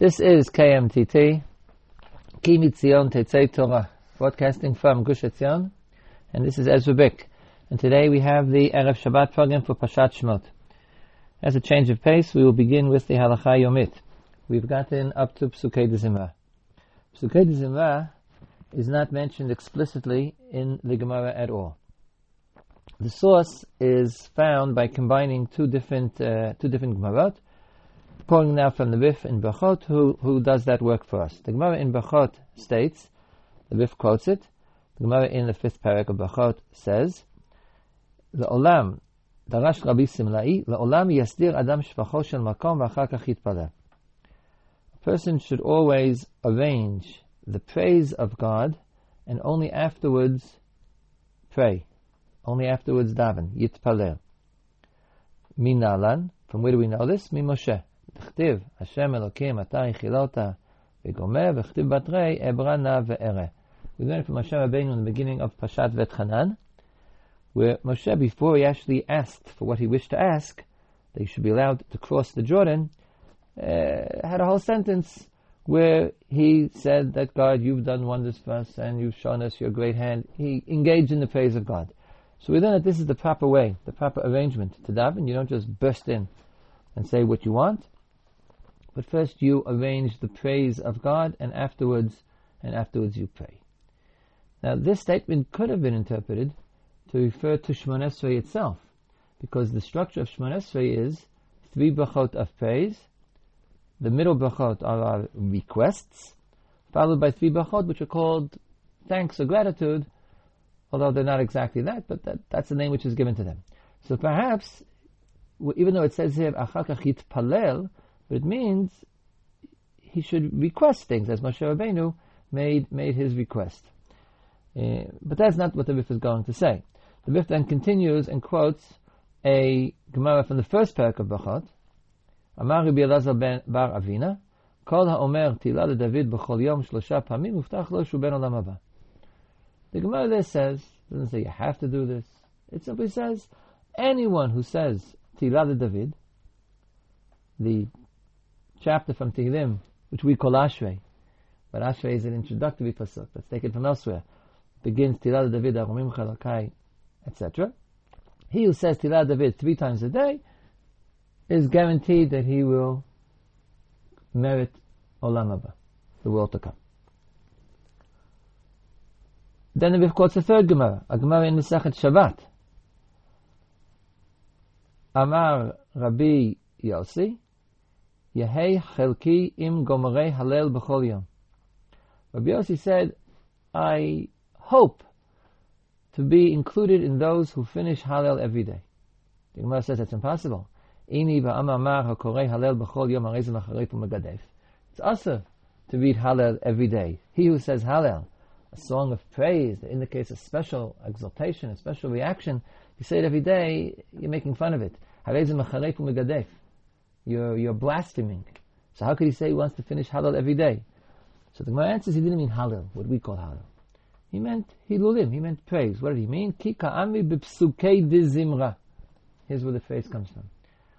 This is KMTT, Ki Mitzion Torah, broadcasting from Gush Etzion, and this is Ezra Bick. And today we have the Erev Shabbat program for Pashat Shmot. As a change of pace, we will begin with the Halacha Yomit. We've gotten up to Psukei Zimra. Psukei Zimra is not mentioned explicitly in the Gemara at all. The source is found by combining two different uh, two different Gemarot, Pulling now from the Rif in Brachot, who, who does that work for us. The Gemara in Brachot states, the Rif quotes it, the Gemara in the fifth parak of Brachot says, the דרש רבי Rabbi לעולם יסדיר אדם שבחו של מקום Makom Vachakachit יתפלל. A person should always arrange the praise of God and only afterwards pray. Only afterwards daven, yitpalel. Minalan, from where do we know this? Mimoshe. דכתיב, השם אלוקים אתה הכילת וגומר, וכתיב בתרי, אברה נא וארא. We learn from Moshe Rabbeinu in the beginning of Pashat Vetchanan, where Moshe, before he actually asked for what he wished to ask, that he should be allowed to cross the Jordan, uh, had a whole sentence where he said that God, you've done wonders for us and you've shown us your great hand. He engaged in the praise of God. So we learn that this is the proper way, the proper arrangement to daven. You don't just burst in and say what you want. But first you arrange the praise of God, and afterwards, and afterwards you pray. Now, this statement could have been interpreted to refer to Shemon Esrei itself, because the structure of Shemon Esrei is three brachot of praise. The middle brachot are our requests, followed by three brachot, which are called thanks or gratitude, although they're not exactly that, but that, that's the name which is given to them. So perhaps, even though it says here, but it means he should request things, as Moshe Rabbeinu made, made his request. Uh, but that's not what the Rif is going to say. The Rif then continues and quotes a Gemara from the first parak of Brachot. Amar Rabbi Elazar ben Bar Avina, Kol ha'omer tila David b'chol yom shlosha pamim uftach lo shu ben olam haba. The Gemara there says, doesn't say you have to do this. It simply says, anyone who says tila David, the chapter from Tehillim, which we call Ashrei. But Ashrei is an introductory pasuk. that's taken from elsewhere. It begins Tilad David Arumim Chalakai, etc. He who says Tilad David three times a day is guaranteed that he will merit Olam Haba, the world to come. Then the Rif quotes a third Gemara, a Gemara in the Sechet Shabbat. Amar Rabbi Yossi, Yehei chelki im gomerei halel b'chol yom. Rabbi Yossi said, I hope to be included in those who finish Hallel every day. The Gemara says that's impossible. Ini va'amamar hakorei Hallel b'chol yom harezim acharei megadef. It's also to read Hallel every day. He who says Hallel, a song of praise that indicates a special exaltation, a special reaction, you say it every day, you're making fun of it. Harezim acharei megadef. You're, you're blaspheming. So how could he say he wants to finish Hallel every day? So the Gemara answers he didn't mean Hallel, what we call Hallel. He meant Hilulim, he meant praise. What did he mean? Ki ka'ami b'psukei dizimra. Here's where the phrase comes from.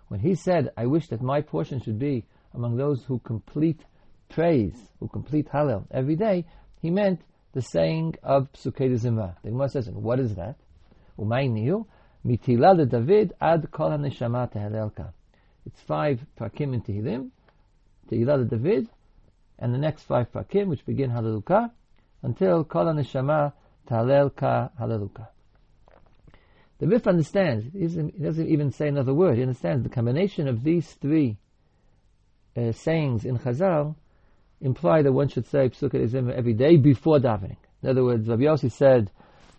When he said, I wish that my portion should be among those who complete praise, who complete Hallel every day, he meant the saying of Psukei Zimra. The Gemara says, what is that? Umay niyu, mitila David ad kol ha-neshama. It's five prakim in Tehillim, Tehillah David, and the next five prakim, which begin Hallelujah, until Kol HaNeshama Tahalel Ka Hallelujah. The Rif understands, he doesn't even say another word, he understands the combination of these three uh, sayings in Chazal imply that one should say Psukei Zimra every day before davening. In other words, Rabbi Yossi said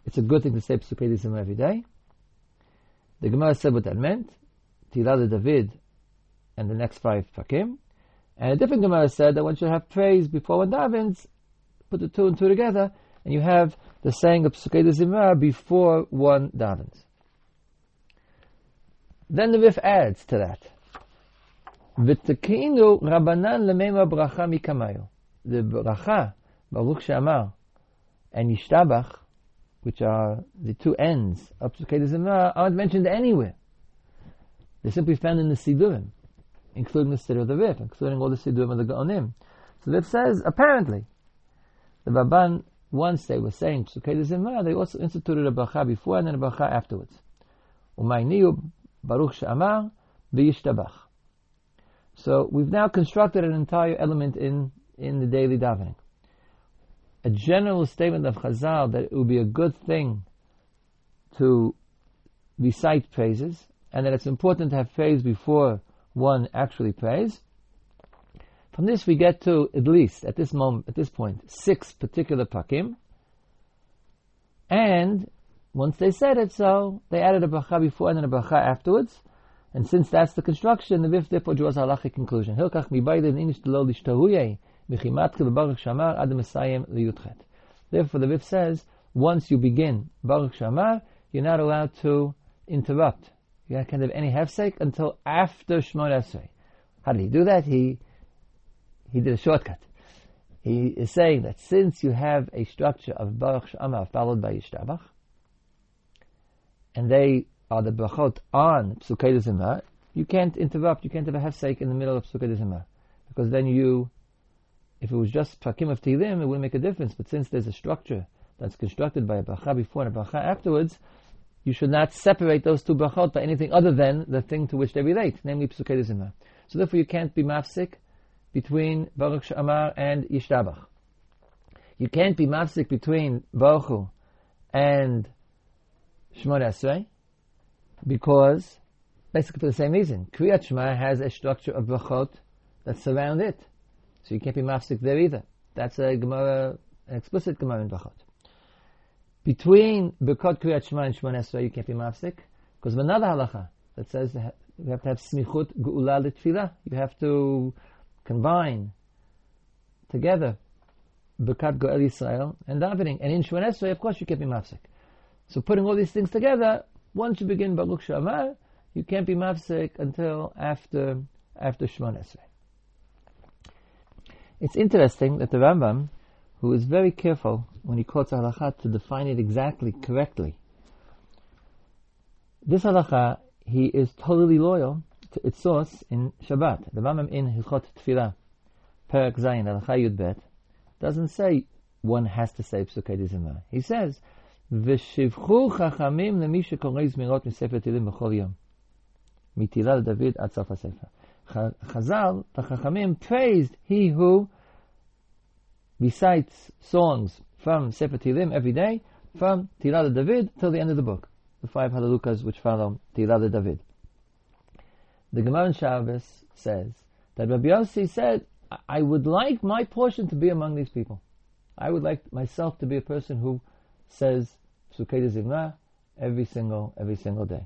it's a good thing to say Psukei Zimra every day. The Gemara said what that meant. Tilal David and the next five prakim. And a different Gemara said that one should have praise before one davens, put the two and two together, and you have the saying of Psukei Zimra before one davens. Then the Rif adds to that. V'tekinu Rabbanan lemema bracha mikamayo. The bracha, Baruch Shamar, and Yishtabach, which are the two ends of Psukei Zimra, aren't mentioned anywhere. They're simply found in the Sidurim. Including the Siddur of the Rif, including all the Siddur of the Gaonim. So the Rif says, apparently, the Rabban, once they were saying Psukei Zimra, they also instituted a bracha before and then a bracha afterwards. Umayniu Baruch She'amar V'yishtabach. So we've now constructed an entire element in, in the daily davening. A general statement of Chazal that it would be a good thing to recite praises, and that it's important to have praise before one actually prays. From this we get to at least at this moment, at this point, six particular pakim. And once they said it so, they added a bracha before and then a bracha afterwards. And since that's the construction, the Rif therefore draws a halachic conclusion. Therefore, the Rif says, once you begin baruch shamar, you're not allowed to interrupt. You can't have any hefsek until after Shemon Esrei. How did he do that? He he did a shortcut. He is saying that since you have a structure of Baruch Shamar followed by Yishtabach, and they are the brachot on Psukei Zimra, you can't interrupt, you can't have a hefsek in the middle of Psukei Zimra. Because then you, if it was just Prakim of Tehillim, it wouldn't make a difference. But since there's a structure that's constructed by a bracha before and a bracha afterwards, you should not separate those two brachot by anything other than the thing to which they relate, namely Psukei Zimra. So therefore you can't be mafsik between Baruch Shamar and Yishtabach. You can't be mafsik between Baruch and Shemon Esrei, because basically for the same reason. Kriyat Shema has a structure of brachot that surround it. So you can't be mafsik there either. That's a Gemara, an explicit Gemara in brachot. Between Birkot Kriyat Shema and Shemon Esrei, you can't be mafsik, because of another halacha that says you have to have smichut geula l'tfilah. You have to combine together Birkat Goel Yisrael and davening. And in Shemon of course, you can't be mafsik. So putting all these things together, once you begin Baruch Shamar, you can't be mafsek until after after Shemon. It's interesting that the Rambam, who is very careful when he quotes halakha to define it exactly correctly, this halakha he is totally loyal to its source in Shabbat. The Rambam in Hilchot Tfilah, Perak Zayin, halakha Yud Bet, doesn't say one has to say Psukei Dizimah. He says ושבחו חכמים למי שקורא זמירות מספר תהילים בכל יום. מתהילה לדוד עד סוף הספר. חז"ל, the חכמים praised he who recites songs from Sefer Tehillim every day, from Tehillah David till the end of the book. The five Halalukas which follow Tehillah David. The Gemara in Shabbos says that Rabbi Yossi said, I would like my portion to be among these people. I would like myself to be a person who says Psukei Zimra every single every single day.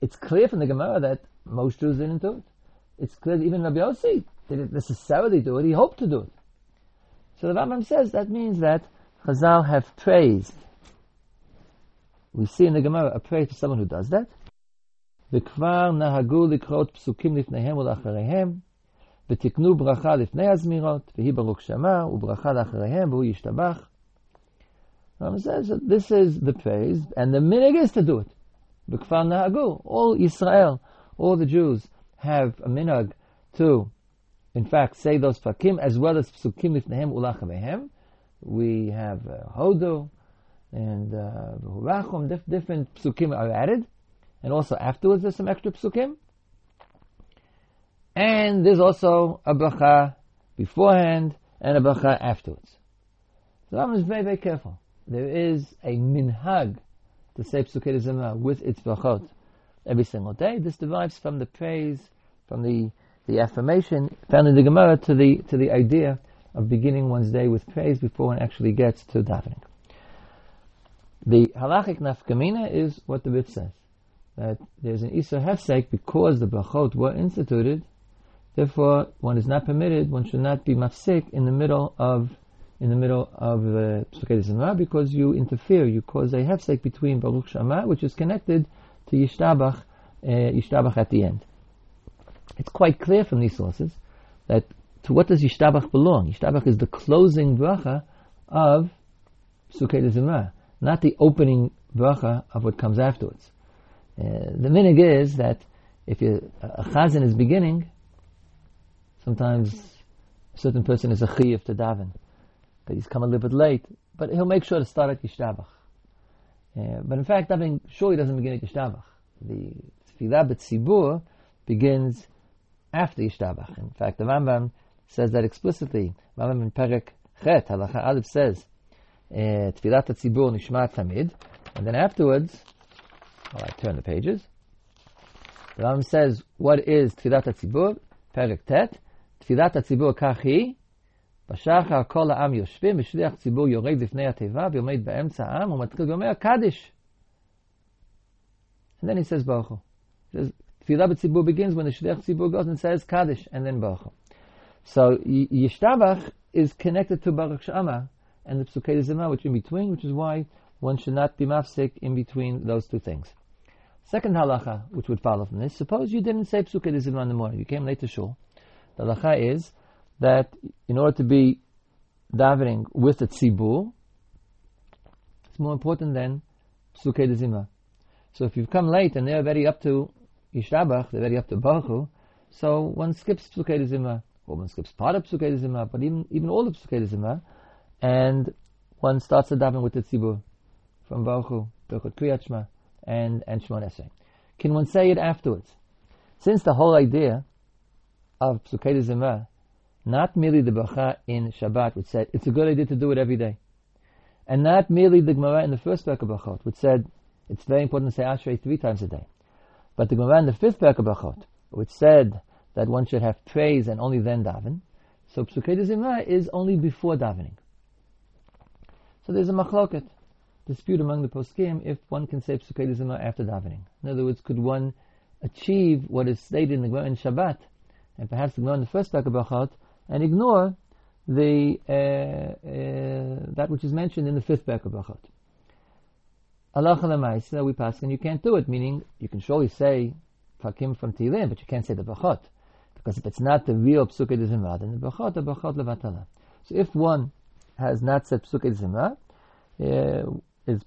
It's clear from the Gemara that most Jews didn't do it. It's clear even Rabbi Yossi didn't necessarily do it, he hoped to do it. So the Rambam says that means that Chazal have praised. We see in the Gemara a praise to someone who does that. וכבר נהגו לקרות פסוקים לפניהם ולאחריהם, ותקנו ברכה לפני הזמירות, והיא ברוך שמע, וברכה לאחריהם, והוא ישתבח. Rambam says this is the praise, and the minhag is to do it. בכפר נהגו, all Israel, all the Jews have a minhag to in fact, say those pakim as well as psukim lifnehem ulachavehem. We have uh, hodu and uh, diff- different psukim are added, and also afterwards there's some extra psukim. And there's also a bracha beforehand and a bracha afterwards. So Rambam is very, very careful there is a minhag to say Zimra with its brachot every single day. This derives from the praise, from the, the affirmation found in the Gemara to the, to the idea of beginning one's day with praise before one actually gets to davening. The halachic nafkamina is what the Rif says, that there's an Issur Hefsek because the brachot were instituted, therefore one is not permitted, one should not be mafsik in the middle of in the middle of uh, Psukei because you interfere, you cause a hefsek between Baruch Shama, which is connected to Yishtabach, uh, Yishtabach at the end. It's quite clear from these sources that to what does Yishtabach belong? Yishtabach is the closing bracha of Psukei Zimra, not the opening bracha of what comes afterwards. Uh, the minhag is that if you, a chazan is beginning, sometimes a certain person is a chiyuv to daven, because he's come a little bit late, but he'll make sure to start at Yishtabach. Uh, but in fact, davening sure he doesn't begin at Yishtabach. The tefillah b'tzibur begins after Yishtabach. In fact, the Rambam says that explicitly. Rambam in Perek Chet, Halacha Aleph says, uh, Tfilat HaTzibur Nishmat Tamid, and then afterwards, well, I turn the pages, the Rambam says, what is Tfilat HaTzibur? Perek Tet, Tfilat HaTzibur Kachi, בשחר כל העם יושבים, ושליח ציבור יורד לפני התיבה, ועומד באמצע העם, ומתחיל ואומר, קדיש. And then he says, ברוך הוא. Tfilah b'tzibur begins when the shliach tzibur goes and says Kaddish and then Baruch. So Yishtabach is connected to Baruch Shama and the Psukei Zimah, which in between, which is why one should not be mafsik in between those two things. Second halacha, which would follow from this, suppose you didn't say Psukei Zimah in the morning, you came late to shul. The halacha is that in order to be davening with the tzibur, it's more important than Psukei Zimah. So if you've come late and they're already up to Yishtabach, they're already up to so one skips Psukei Zimah, or one skips part of Psukei Zimah, but even, even all of Psukei Zimah, and one starts the daven with the tzibur from Baruch Hu, Kriyat Shema, and, and Shemon Esrei. Can one say it afterwards? Since the whole idea of Psukei Zimah, not merely the bracha in Shabbat, which said it's a good idea to do it every day, and not merely the Gemara in the first Birkot Brachot, which said it's very important to say Ashrei three times a day. But the Gemara in the fifth Perek Brachot, which said that one should have praise and only then daven, so Psukei Zimra is only before davening. So there's a machloket, dispute among the poskim if one can say Psukei Zimra after davening. In other words, could one achieve what is stated in the Gemara in Shabbat, and perhaps the Gemara in the first Perek Brachot, and ignore the uh, uh, that which is mentioned in the fifth Perek Brachot. Allah lemaisa we pass and you can't do it, meaning you can surely say Fakim from Tilim, but you can't say the Bachot. Because if it's not the real Psukei de Zimra, then the Bachot, the Bachot levatala. So if one has not said Psukei de Zimra, uh, it's,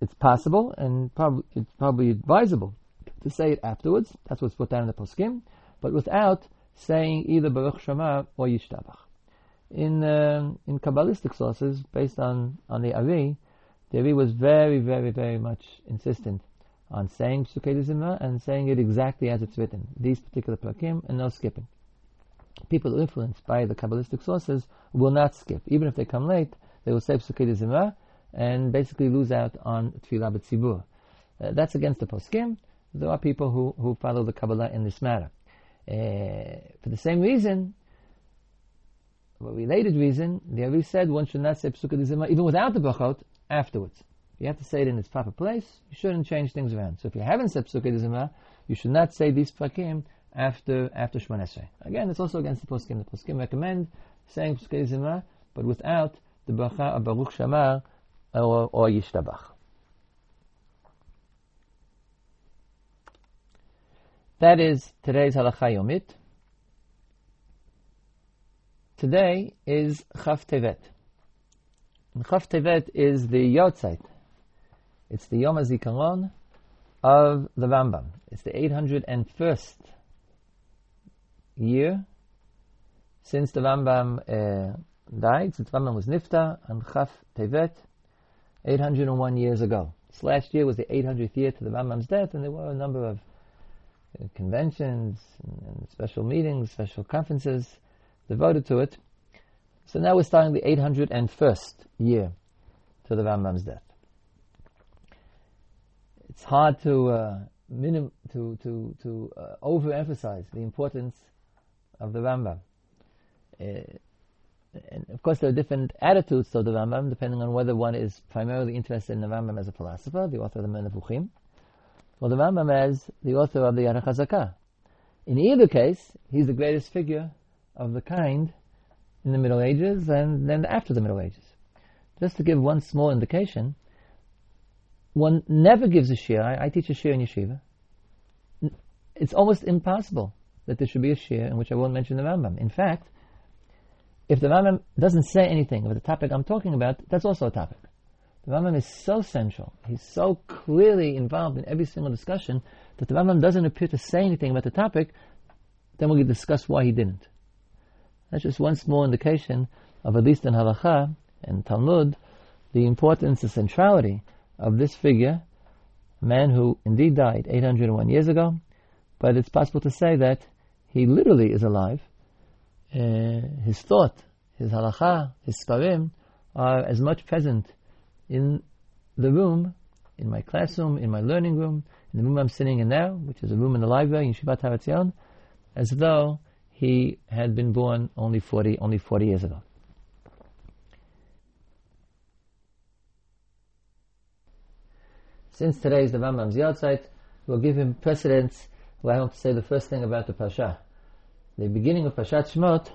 it's possible and probably, it's probably advisable to say it afterwards. That's what's put down in the Poskim, but without saying either Baruch Shema or Yishtabach. In, uh, in Kabbalistic sources, based on, on the Ari, Rebbe was very, very, very much insistent on saying Psukei and saying it exactly as it's written, these particular plakim, and no skipping. People influenced by the Kabbalistic sources will not skip. Even if they come late, they will say Psukei and basically lose out on Tfilah B'tzibur. Uh, that's against the poskim. There are people who, who follow the Kabbalah in this matter. Uh, for the same reason, a related reason, the said one should not say Psukei even without the brachot, afterwards. You have to say it in its proper place. You shouldn't change things around. So if you haven't said Psukei Zimra, you should not say these prakim after after Shemon. Again, it's also against the poskim. The poskim recommend saying Psukei Zimra, but without the bracha of Baruch Shamar or, or Yishtabach. That is today's halacha yomit. Today is Chaf Tevet. Chaf Tevet is the Yahrzeit. It's the Yom HaZikaron of the Rambam. It's the 801st year since the Rambam uh, died, since Rambam was Nifta and Chaf Tevet, 801 years ago. This last year was the 800th year to the Rambam's death, and there were a number of uh, conventions and, and special meetings, special conferences devoted to it. So now we're starting the 801st year to the Rambam's death. It's hard to uh, minim- to to to uh, overemphasize the importance of the Rambam. Uh, and of course, there are different attitudes to the Rambam, depending on whether one is primarily interested in the Rambam as a philosopher, the author of the Menevuchim, or the Rambam as the author of the Yarech In either case, he's the greatest figure of the kind in the Middle Ages and then after the Middle Ages. Just to give one small indication, one never gives a shiur. I, I teach a shiur in yeshiva. It's almost impossible that there should be a shiur in which I won't mention the Rambam. In fact, if the Rambam doesn't say anything about the topic I'm talking about, that's also a topic. The Rambam is so central. He's so clearly involved in every single discussion that the Rambam doesn't appear to say anything about the topic. Then we'll discuss why he didn't. That's just one small indication of at least in Halacha and Talmud, the importance, the centrality of this figure, a man who indeed died 801 years ago, but it's possible to say that he literally is alive. Uh, his thought, his halacha, his sparim are as much present in the room, in my classroom, in my learning room, in the room I'm sitting in now, which is a room in the library in Yeshivat Har Etzion, as though he had been born only 40, only 40 years ago. Since today is the Rambam's yahrzeit, we'll give him precedence. Well, I want to say the first thing about the Pasha. The beginning of Pashat Shemot,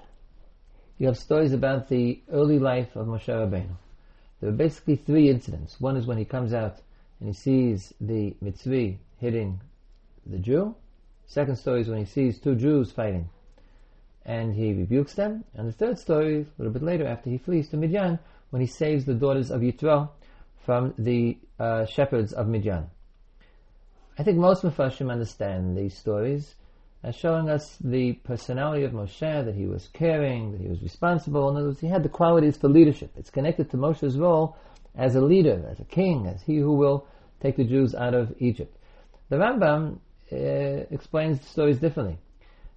you have stories about the early life of Moshe Rabbeinu. There are basically three incidents. One is when he comes out and he sees the mitzvah hitting the Jew. Second story is when he sees two Jews fighting and he rebukes them. And the third story, a little bit later, after he flees to Midian, when he saves the daughters of Yitro from the uh, shepherds of Midian. I think most Mepharshim understand these stories as showing us the personality of Moshe, that he was caring, that he was responsible. In other words, he had the qualities for leadership. It's connected to Moshe's role as a leader, as a king, as he who will take the Jews out of Egypt. The Rambam uh, explains the stories differently.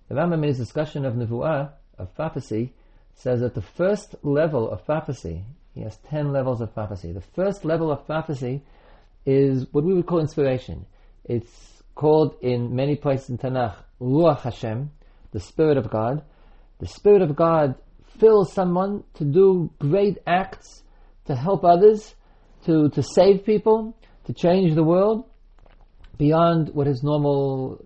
The Rambam in his discussion of Nevuah, of prophecy, says that the first level of prophecy he has 10 levels of prophecy. The first level of prophecy is what we would call inspiration. It's called in many places in Tanakh, Ruach Hashem, the Spirit of God. The Spirit of God fills someone to do great acts, to help others, to, to save people, to change the world beyond what his normal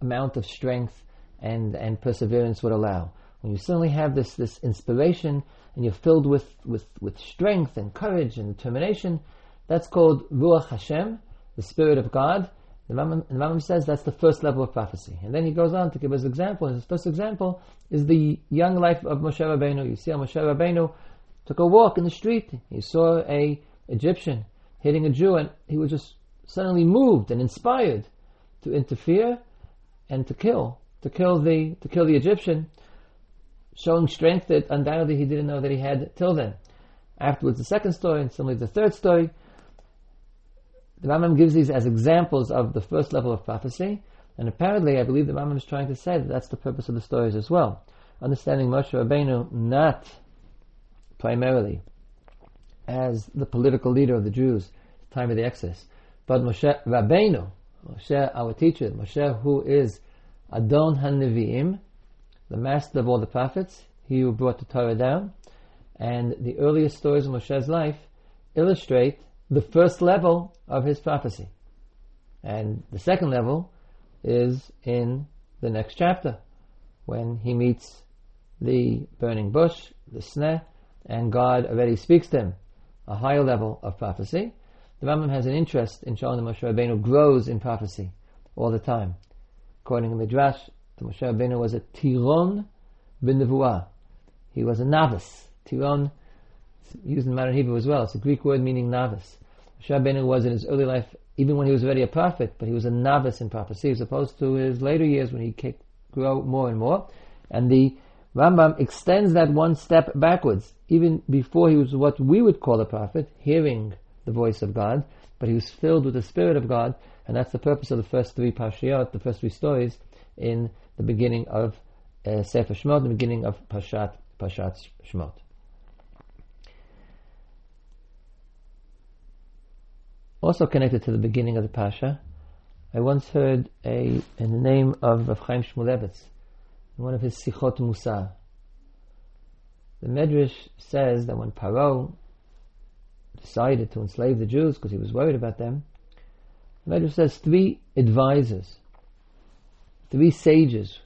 amount of strength and, and perseverance would allow. When you suddenly have this, this inspiration and you're filled with, with, with strength and courage and determination, that's called Ruach Hashem, the Spirit of God. The Rambam, says that's the first level of prophecy. And then he goes on to give us an example. His first example is the young life of Moshe Rabbeinu. You see how Moshe Rabbeinu took a walk in the street. He saw a Egyptian hitting a Jew and he was just suddenly moved and inspired to interfere and to kill, to kill the, to kill the Egyptian showing strength that undoubtedly he didn't know that he had till then. Afterwards, the second story, and similarly the third story. The Rambam gives these as examples of the first level of prophecy, and apparently, I believe the Rambam is trying to say that that's the purpose of the stories as well. Understanding Moshe Rabbeinu not primarily as the political leader of the Jews, at the time of the Exodus, but Moshe Rabbeinu, Moshe, our teacher, Moshe, who is Adon HaNevi'im, the master of all the prophets, he who brought the Torah down, and the earliest stories of Moshe's life illustrate the first level of his prophecy. And the second level is in the next chapter, when he meets the burning bush, the sneh, and God already speaks to him, a higher level of prophecy. The Rambam has an interest in showing that Moshe Rabbeinu grows in prophecy all the time. According to Midrash, Moshe Rabbeinu was a Tiron b'nevuah. He was a novice. Tiron, used in modern Hebrew as well. It's a Greek word meaning novice. Moshe Rabbeinu was in his early life, even when he was already a prophet, but he was a novice in prophecy, as opposed to his later years when he grew more and more. And the Rambam extends that one step backwards, even before he was what we would call a prophet, hearing the voice of God, but he was filled with the Spirit of God, and that's the purpose of the first three parshiyot, the first three stories in the beginning of uh, Sefer Shemot, the beginning of Pashat, Pashat Shemot. Also connected to the beginning of the Pasha, I once heard a, in the name of Rav Chaim Shmulevitz, in one of his Sichot Mussar. The Medrash says that when Paro decided to enslave the Jews because he was worried about them, Medrash says three advisors Three sages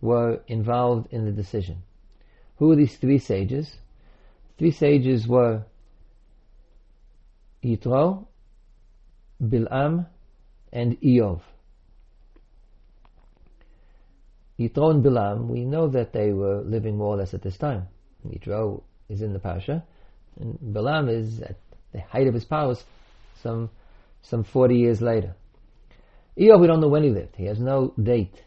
were involved in the decision. Who were these three sages? Three sages were Yitro, Bil'am, and Iyov. Yitro and Bilam, we know that they were living more or less at this time. Yitro is in the Pasha, and Bilam is at the height of his powers, some some 40 years later. Eov, we don't know when he lived. He has no date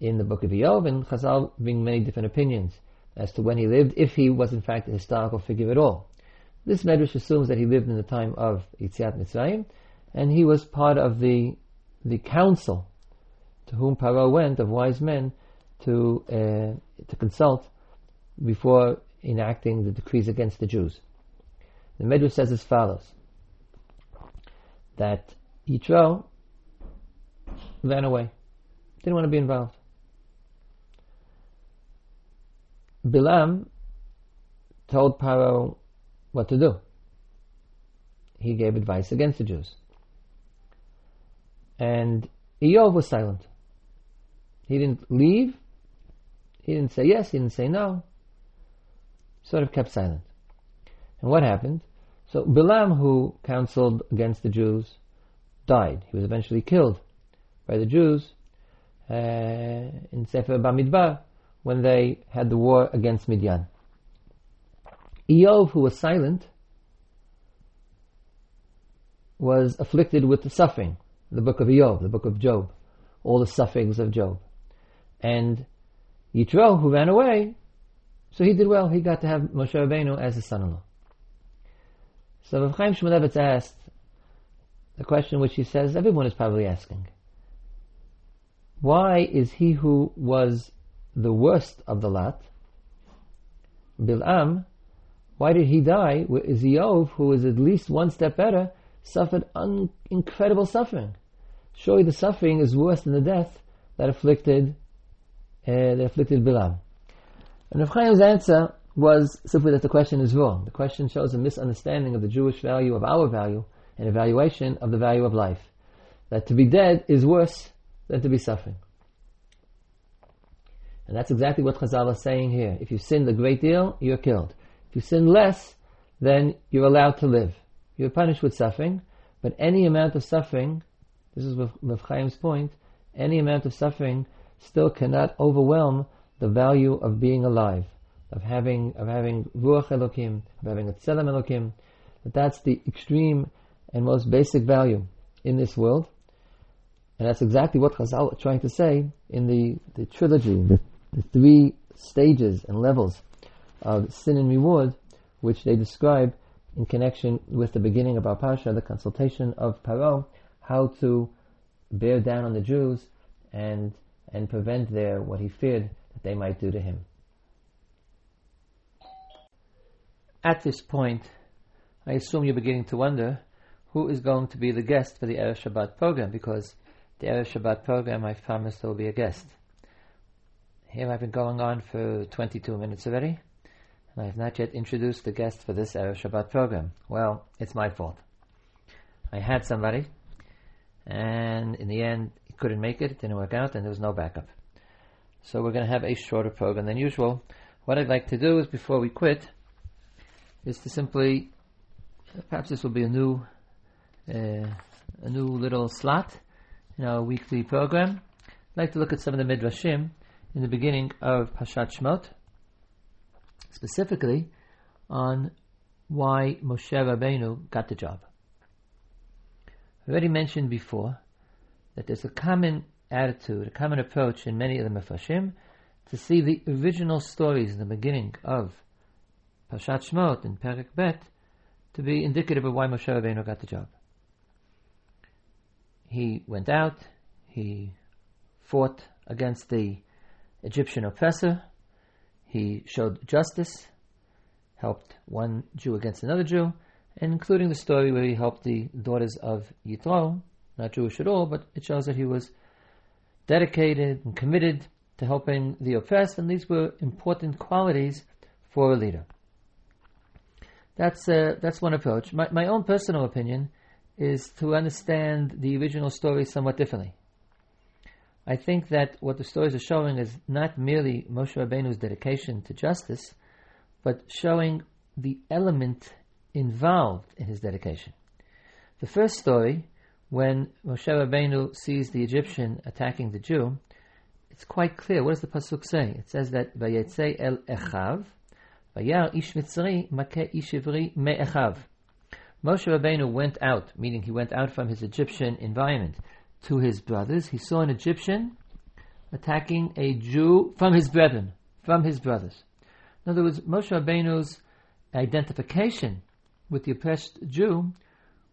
in the book of Eov, and Chazal bring many different opinions as to when he lived, if he was in fact a historical figure at all. This Medrash assumes that he lived in the time of Yitziat Mitzrayim, and he was part of the the council to whom Paro went of wise men to uh, to consult before enacting the decrees against the Jews. The Medrash says as follows: that Yitro ran away, didn't want to be involved. Bilam told Paro what to do. He gave advice against the Jews. And Eov was silent. He didn't leave. He didn't say yes. He didn't say no. Sort of kept silent. And what happened? So Bilam, who counseled against the Jews, died. He was eventually killed by the Jews uh, in Sefer Bamidbar when they had the war against Midian. Eov, who was silent, was afflicted with the suffering. The book of Eov, the book of Job, all the sufferings of Job. And Yitro, who ran away, so he did well. He got to have Moshe Rabbeinu as his son-in-law. So Rav Chaim Shmulevitz asked the question which he says everyone is probably asking. Why is he who was the worst of the lot, Bil'am, why did he die? Is Eov, who is at least one step better, suffered un- incredible suffering. Surely the suffering is worse than the death that afflicted uh, that afflicted Bilam. And Rav Chaim's answer was simply that the question is wrong. The question shows a misunderstanding of the Jewish value of our value and evaluation of the value of life. That to be dead is worse than to be suffering. And that's exactly what Chazal is saying here. If you sinned a great deal, you're killed. If you sin less, then you're allowed to live. You're punished with suffering, but any amount of suffering, this is with Chaim's point, any amount of suffering still cannot overwhelm the value of being alive, of having of having ruach elokim, of having a tzelem elokim. That that's the extreme and most basic value in this world, and that's exactly what Chazal are trying to say in the, the trilogy, the the three stages and levels of sin and reward, which they describe in connection with the beginning of our Pasha, the consultation of Paro, how to bear down on the Jews and, and prevent their, what he feared that they might do to him. At this point, I assume you're beginning to wonder who is going to be the guest for the Erev Shabbat program, because the Erev Shabbat program, I promised there will be a guest. Here I've been going on for 22 minutes already, and I have not yet introduced the guest for this Erev Shabbat program. Well, it's my fault. I had somebody, and in the end, he couldn't make it, it didn't work out, and there was no backup. So we're going to have a shorter program than usual. What I'd like to do is, before we quit, is to simply, perhaps this will be a new, uh, a new little slot in our weekly program. I'd like to look at some of the midrashim in the beginning of Pashat Shmot, specifically on why Moshe Rabbeinu got the job. I already mentioned before that there's a common attitude, a common approach in many of the Mefarshim to see the original stories in the beginning of Pashat Shmot and Perek Bet to be indicative of why Moshe Rabbeinu got the job. He went out, he fought against the Egyptian oppressor. He showed justice, helped one Jew against another Jew, including the story where he helped the daughters of Yitro, not Jewish at all, but it shows that he was dedicated and committed to helping the oppressed, and these were important qualities for a leader. That's uh, that's one approach. My, my own personal opinion is to understand the original story somewhat differently. I think that what the stories are showing is not merely Moshe Rabbeinu's dedication to justice, but showing the element involved in his dedication. The first story, when Moshe Rabbeinu sees the Egyptian attacking the Jew, it's quite clear. What does the pasuk say? It says that Vayetze el Echav, Moshe Rabbeinu went out, meaning he went out from his Egyptian environment to his brothers. He saw an Egyptian attacking a Jew from his brethren, from his brothers. In other words, Moshe Rabbeinu's identification with the oppressed Jew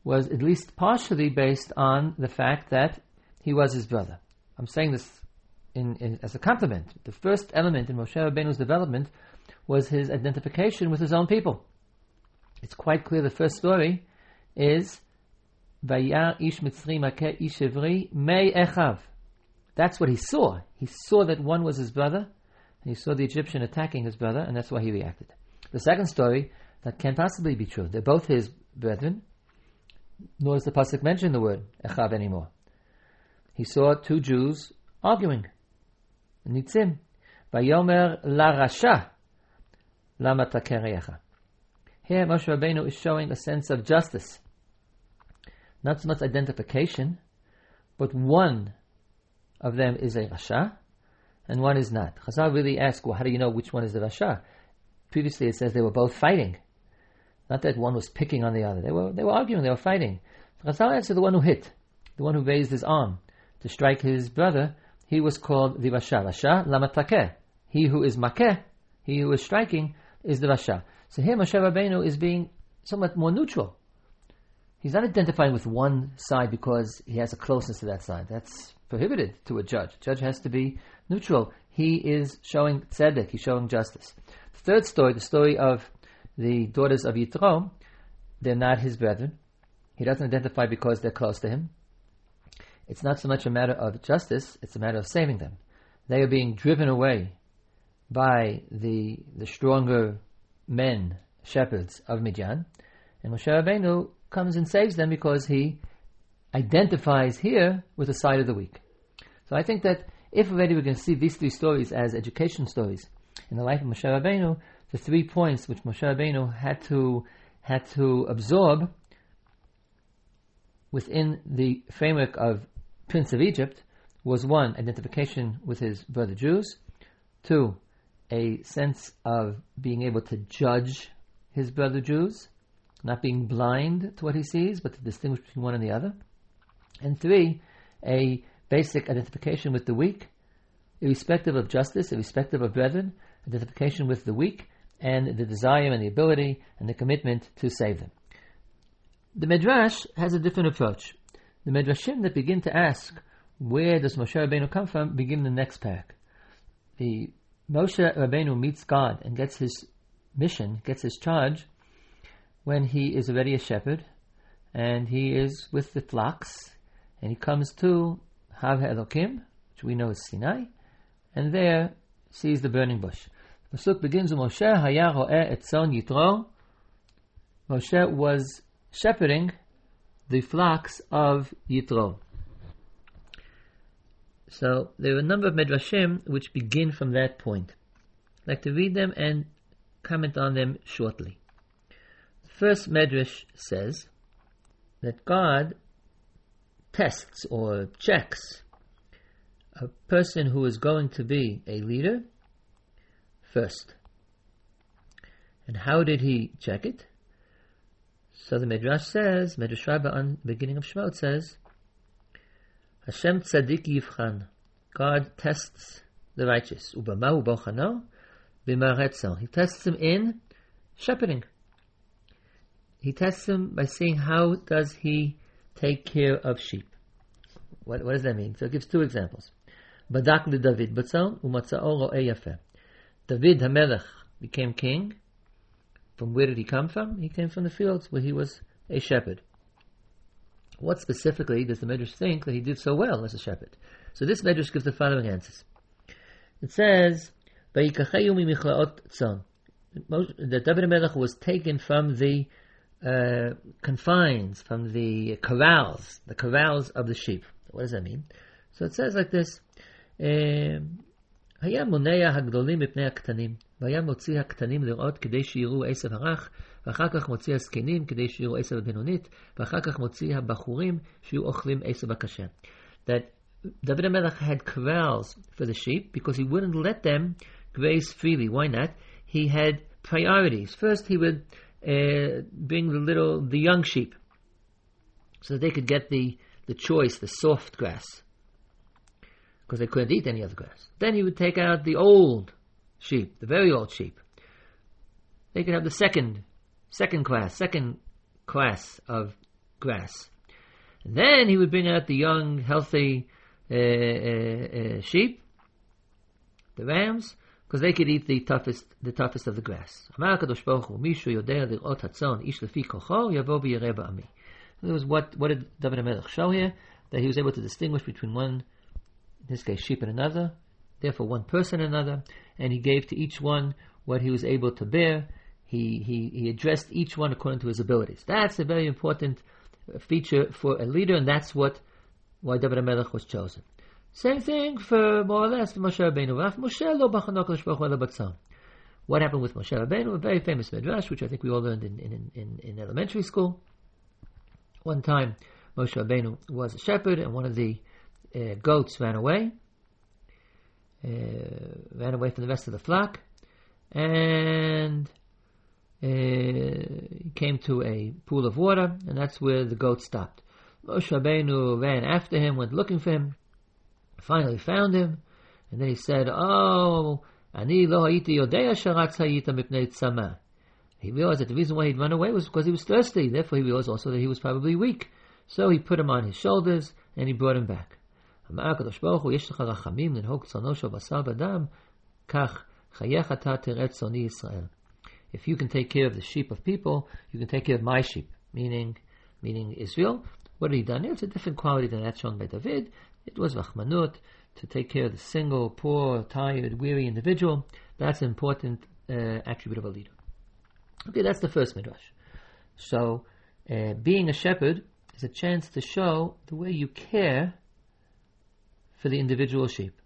was at least partially based on the fact that he was his brother. I'm saying this in, in, as a compliment. The first element in Moshe Rabbeinu's development was his identification with his own people. It's quite clear the first story is Vayar ish mitzri ish evri mei echav. That's what he saw. He saw that one was his brother, and he saw the Egyptian attacking his brother, and that's why he reacted. The second story, that can't possibly be true. They're both his brethren, nor does the Pasuk mention the word Echav anymore. He saw two Jews arguing. Nitzim. Vayomer la rasha lama Here Moshe Rabbeinu is showing a sense of justice. Not so much identification, but one of them is a rasha, and one is not. Chazal really ask, well, how do you know which one is the rasha? Previously it says they were both fighting. Not that one was picking on the other. They were, they were arguing, they were fighting. Chazal answered the one who hit, the one who raised his arm to strike his brother, he was called the Rasha. Rasha, lamatakeh. He who is makeh, he who is striking, is the Rasha. So here Moshe Rabbeinu is being somewhat more neutral. He's not identifying with one side because he has a closeness to that side. That's prohibited to a judge. judge has to be neutral. He is showing tzedek, he's showing justice. The third story, the story of the daughters of Yitro, they're not his brethren. He doesn't identify because they're close to him. It's not so much a matter of justice, it's a matter of saving them. They are being driven away by the, the stronger men, shepherds of Midian. And Moshe Rabbeinu comes and saves them because he identifies here with the side of the weak. So I think that if already we're going to see these three stories as education stories in the life of Moshe Rabbeinu, the three points which Moshe Rabbeinu had to had to absorb within the framework of Prince of Egypt was one, identification with his brother Jews, two, a sense of being able to judge his brother Jews, not being blind to what he sees, but to distinguish between one and the other, and three, a basic identification with the weak, irrespective of justice, irrespective of brethren, identification with the weak, and the desire and the ability and the commitment to save them. The Midrash has a different approach. The Medrashim that begin to ask, where does Moshe Rabbeinu come from, begin the next parak. The Moshe Rabbeinu meets God and gets his mission, gets his charge, when he is already a shepherd, and he is with the flocks, and he comes to Hav Elokim, which we know is Sinai, and there sees the burning bush. The Pasuk begins with Moshe Haya Ro'eh Etzon Yitro. Moshe was shepherding the flocks of Yitro. So there are a number of medrashim which begin from that point. I'd like to read them and comment on them shortly. The first medrash says that God tests or checks a person who is going to be a leader first. And how did he check it? So the Midrash says, Midrash Rabbah on the beginning of Shemot says, Hashem tzaddik yivchan. God tests the righteous. Ubamahu bochano b'maretzel. He tests him in shepherding. He tests him by seeing how does he take care of sheep. What, what does that mean? So it gives two examples. Badak David batzal umatzao ro'e yafeh. David HaMelech became king from where did he come from? He came from the fields where he was a shepherd. What specifically does the Medrash think that he did so well as a shepherd? So this Medrash gives the following answers. It says, that David Melech was taken from the uh, confines, from the corrals, the corrals of the sheep. What does that mean? So it says like this, um, היה מונע הגדולים מפני הקטנים. והיה מוציא הקטנים לראות כדי שיראו עשב הרך, ואחר כך מוציא הזקנים כדי שיראו עשב הבינונית, ואחר כך מוציא הבחורים שיהיו אוכלים עשב הקשה. That David HaMelech had corrals for the sheep because he wouldn't let them graze freely. Why not? He had priorities. First, he would uh, bring the little, the young sheep, so that they could get the, the choice, the soft grass, because they couldn't eat any other grass. Then he would take out the old sheep, the very old sheep. They could have the second, second class, second class of grass. And then he would bring out the young, healthy uh, uh, uh, sheep, the rams, because they could eat the toughest, the toughest of the grass. It was what, what did David HaMelech show here? That he was able to distinguish between one, in this case, sheep and another, therefore one person and another, and he gave to each one what he was able to bear. He, he, he addressed each one according to his abilities. That's a very important feature for a leader, and that's what why David HaMelech was chosen. Same thing for more or less Moshe Rabbeinu. Moshe lo What happened with Moshe Rabbeinu? A very famous midrash, which I think we all learned in, in, in, in elementary school. One time, Moshe Rabbeinu was a shepherd, and one of the uh, goats ran away, uh, ran away from the rest of the flock, and uh, he came to a pool of water, and that's where the goat stopped. Moshe Rabbeinu ran after him, went looking for him, finally found him, and then he said, Oh, ani lo ha'iti yodea sharatz ha'ita mipnei tzama. He realized that the reason why he'd run away was because he was thirsty. Therefore, he realized also that he was probably weak. So he put him on his shoulders, and he brought him back. If you can take care of the sheep of people, you can take care of my sheep, meaning meaning Israel. What had he done? It's a different quality than that shown by David. It was Rachmanut, to take care of the single, poor, tired, weary individual. That's an important uh, attribute of a leader. Okay, that's the first midrash. So, uh, being a shepherd is a chance to show the way you care for the individual sheep.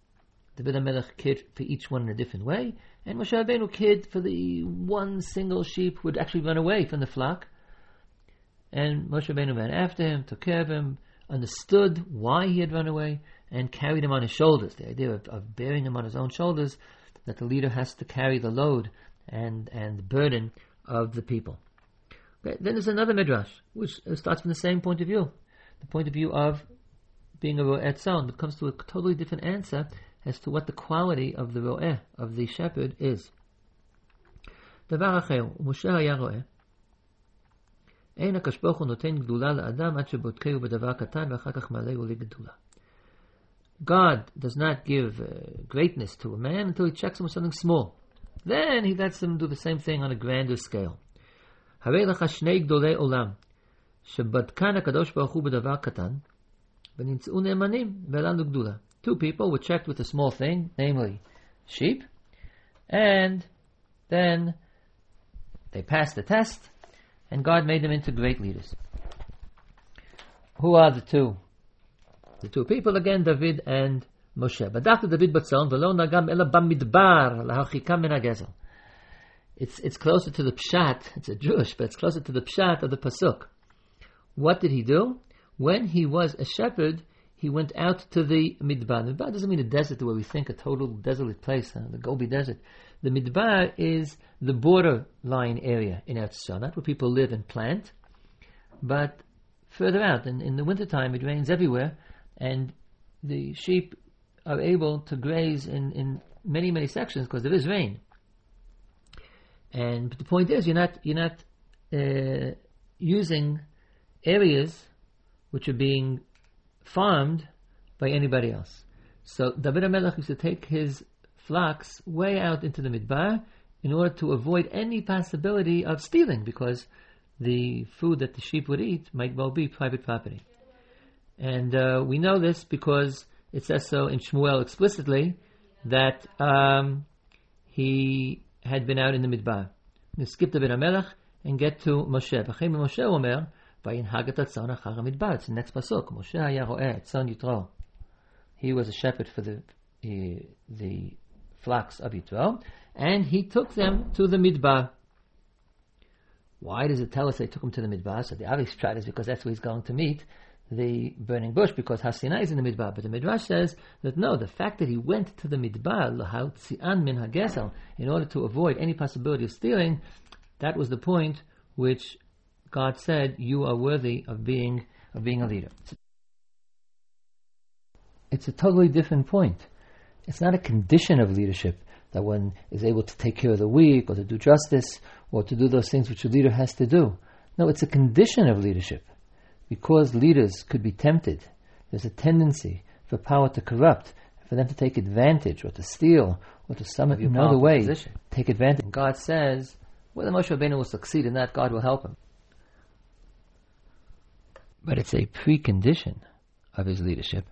The Melech cared for each one in a different way, and Moshe Rabbeinu cared for the one single sheep who would actually run away from the flock. And Moshe Rabbeinu ran after him, took care of him, understood why he had run away, and carried him on his shoulders. The idea of, of bearing him on his own shoulders, that the leader has to carry the load and, and the burden of the people. Okay, then there's another midrash, which starts from the same point of view, the point of view of being a ro'et sound, but comes to a totally different answer as to what the quality of the ro'eh, of the shepherd, is. דבר אחר, משה היה רואה, אין הקדוש ברוך הוא נותן גדולה לאדם עד שבודקהו בדבר קטן ואחר כך מעלהו לגדולה. God does not give uh, greatness to a man until he checks him with something small. Then he lets him do the same thing on a grander scale. הרי לך שני גדולי עולם, שבדקן הקדוש ברוך הוא בדבר קטן, ונמצאו נאמנים, ולנו גדולה. two people were checked with a small thing, namely sheep, and then they passed the test, and God made them into great leaders. Who are the two? The two people again, David and Moshe. But after David Batzon, v'lo nagam ela bamidbar It's it's closer to the pshat. It's a Jewish, but it's closer to the pshat of the pasuk. What did he do? When he was a shepherd, he went out to the Midbar. Midbar doesn't mean a desert the way we think, a total desolate place, the Gobi Desert. The Midbar is the borderline area in Eretz not where people live and plant, but further out. And in the wintertime, it rains everywhere, and the sheep are able to graze in, in many, many sections because there is rain. And the point is, you're not, you're not uh, using areas which are being farmed by anybody else. So David HaMelech used to take his flocks way out into the midbar in order to avoid any possibility of stealing, because the food that the sheep would eat might well be private property. And uh, we know this because it says so in Shmuel explicitly that um, he had been out in the midbar. We skip David HaMelech and get to Moshe. Moshe Omer, וינהג את הצאן אחר המדבר. next pasuk. משה היה רואה את צאן יתרו. He was a shepherd for the, uh, the flocks of Yitro, and he took them to the Midbar. Why does it tell us they took him to the Midbar? So the obvious shot is because that's where he's going to meet the burning bush, because Hasina is in the Midbar. But the Midrash says that no, the fact that he went to the Midbar, min hagezel, in order to avoid any possibility of stealing, that was the point which God said you are worthy of being of being a leader. It's a totally different point. It's not a condition of leadership that one is able to take care of the weak or to do justice or to do those things which a leader has to do. No, it's a condition of leadership. Because leaders could be tempted, there's a tendency for power to corrupt, for them to take advantage or to steal or to some other way position. take advantage. And God says, whether Moshe Rabbeinu will succeed in that, God will help him. But it's a precondition of his leadership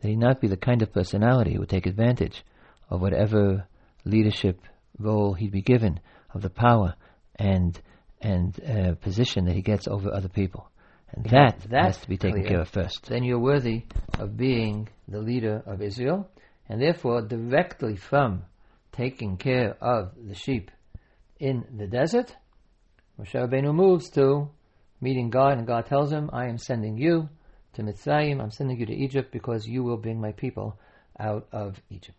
that he not be the kind of personality who would take advantage of whatever leadership role he'd be given, of the power and and uh, position that he gets over other people. And that, that has to be taken clear, care of first. Then you're worthy of being the leader of Israel, and therefore directly from taking care of the sheep in the desert, Moshe Rabbeinu moves to meeting God, and God tells him, I am sending you to Mitzrayim, I'm sending you to Egypt because you will bring my people out of Egypt.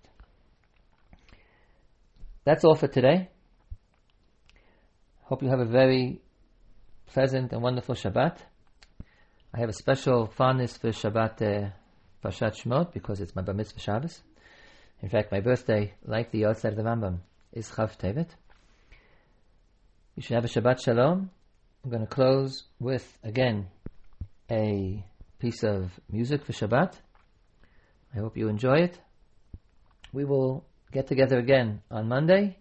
That's all for today. Hope you have a very pleasant and wonderful Shabbat. I have a special fondness for Shabbat uh, Parshat Shemot because it's my Bar Mitzvah Shabbos. In fact, my birthday, like the outside of the Rambam, is Chaf Tevet. You should have a Shabbat Shalom. I'm going to close with, again, a piece of music for Shabbat. I hope you enjoy it. We will get together again on Monday.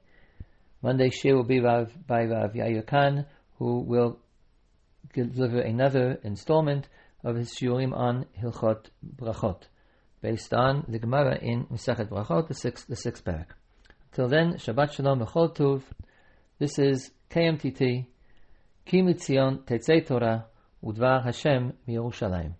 Monday shiur will be Rav, by Rav Yair Kahn, who will deliver another installment of his shiurim on Hilchot Brachot, based on the Gemara in Masechet Brachot, the sixth, the sixth parak. Till then, Shabbat Shalom B'chol Tuv. This is KMTT, Kim Tzion Tetzei Torah, Udvar Hashem Yerushalayim.